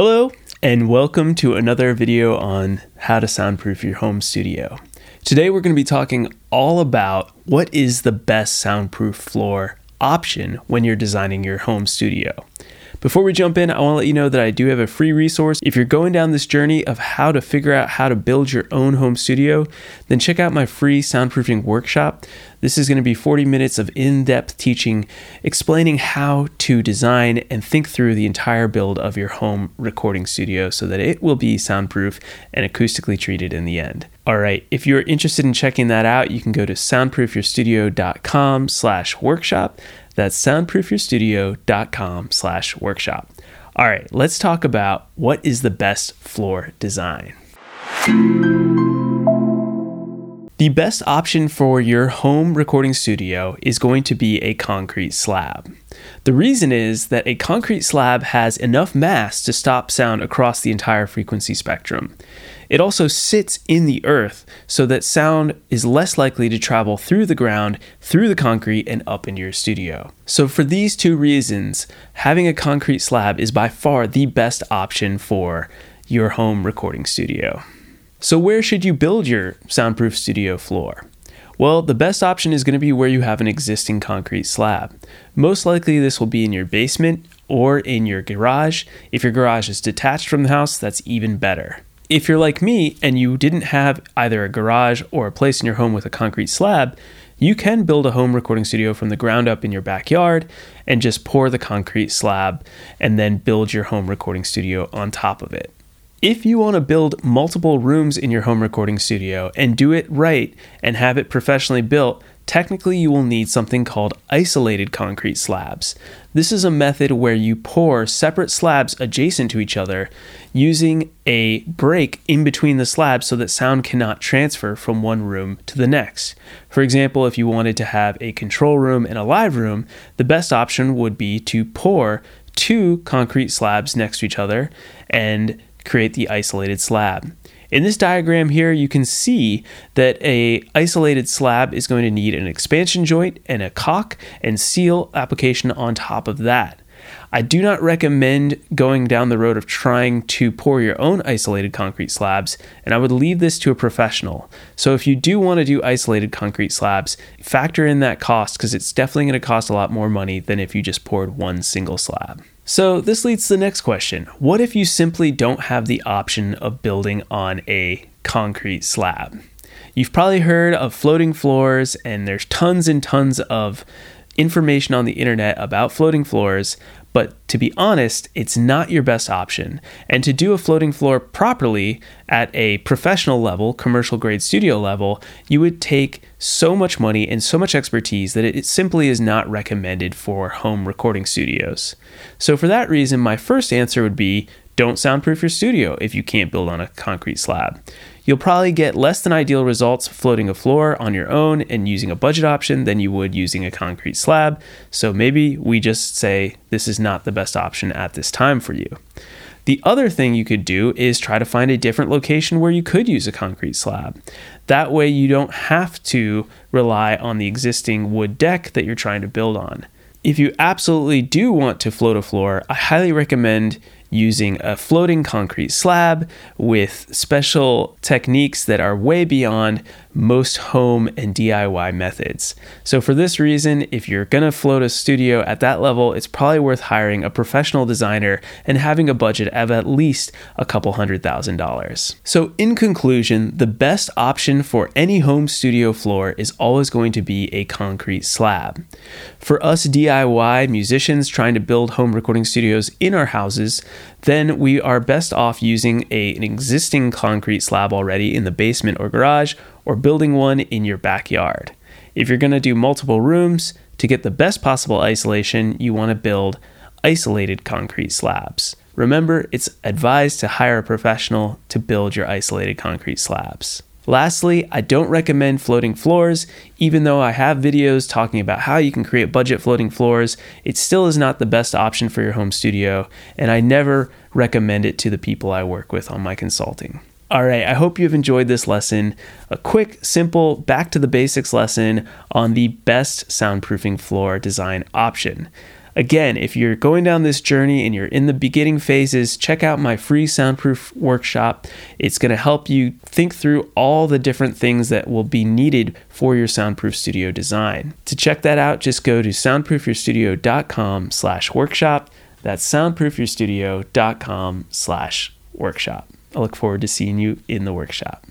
Hello, and welcome to another video on how to soundproof your home studio. Today we're going to be talking all about what is the best soundproof floor option when you're designing your home studio. Before we jump in, I want to let you know that I do have a free resource. If you're going down this journey of how to figure out how to build your own home studio, then check out my free soundproofing workshop. This is going to be 40 minutes of in depth teaching explaining how to design and think through the entire build of your home recording studio so that it will be soundproof and acoustically treated in the end. All right, if you're interested in checking that out, you can go to soundproofyourstudio.com slash workshop. That's soundproofyourstudio.com slash workshop. All right, let's talk about what is the best floor design. The best option for your home recording studio is going to be a concrete slab. The reason is that a concrete slab has enough mass to stop sound across the entire frequency spectrum. It also sits in the earth so that sound is less likely to travel through the ground, through the concrete, and up into your studio. So, for these two reasons, having a concrete slab is by far the best option for your home recording studio. So, where should you build your soundproof studio floor? Well, the best option is going to be where you have an existing concrete slab. Most likely, this will be in your basement or in your garage. If your garage is detached from the house, that's even better. If you're like me and you didn't have either a garage or a place in your home with a concrete slab, you can build a home recording studio from the ground up in your backyard and just pour the concrete slab and then build your home recording studio on top of it. If you want to build multiple rooms in your home recording studio and do it right and have it professionally built, technically you will need something called isolated concrete slabs. This is a method where you pour separate slabs adjacent to each other using a break in between the slabs so that sound cannot transfer from one room to the next. For example, if you wanted to have a control room and a live room, the best option would be to pour two concrete slabs next to each other and create the isolated slab. In this diagram here, you can see that a isolated slab is going to need an expansion joint and a caulk and seal application on top of that. I do not recommend going down the road of trying to pour your own isolated concrete slabs, and I would leave this to a professional. So, if you do want to do isolated concrete slabs, factor in that cost because it's definitely going to cost a lot more money than if you just poured one single slab. So, this leads to the next question What if you simply don't have the option of building on a concrete slab? You've probably heard of floating floors, and there's tons and tons of information on the internet about floating floors, but to be honest, it's not your best option. And to do a floating floor properly at a professional level, commercial grade studio level, you would take so much money and so much expertise that it simply is not recommended for home recording studios. So, for that reason, my first answer would be don't soundproof your studio if you can't build on a concrete slab. You'll probably get less than ideal results floating a floor on your own and using a budget option than you would using a concrete slab. So maybe we just say this is not the best option at this time for you. The other thing you could do is try to find a different location where you could use a concrete slab. That way, you don't have to rely on the existing wood deck that you're trying to build on. If you absolutely do want to float a floor, I highly recommend using a floating concrete slab with special techniques that are way beyond most home and DIY methods. So, for this reason, if you're gonna float a studio at that level, it's probably worth hiring a professional designer and having a budget of at least a couple hundred thousand dollars. So, in conclusion, the best option for any home studio floor is always going to be a concrete slab. For us DIY musicians trying to build home recording studios in our houses, then we are best off using a, an existing concrete slab already in the basement or garage or building one in your backyard. If you're going to do multiple rooms, to get the best possible isolation, you want to build isolated concrete slabs. Remember, it's advised to hire a professional to build your isolated concrete slabs. Lastly, I don't recommend floating floors. Even though I have videos talking about how you can create budget floating floors, it still is not the best option for your home studio, and I never recommend it to the people I work with on my consulting. All right, I hope you've enjoyed this lesson. A quick, simple, back to the basics lesson on the best soundproofing floor design option. Again, if you're going down this journey and you're in the beginning phases, check out my free soundproof workshop. It's going to help you think through all the different things that will be needed for your soundproof studio design. To check that out, just go to soundproofyourstudio.com slash workshop. That's soundproofyourstudio.com slash workshop. I look forward to seeing you in the workshop.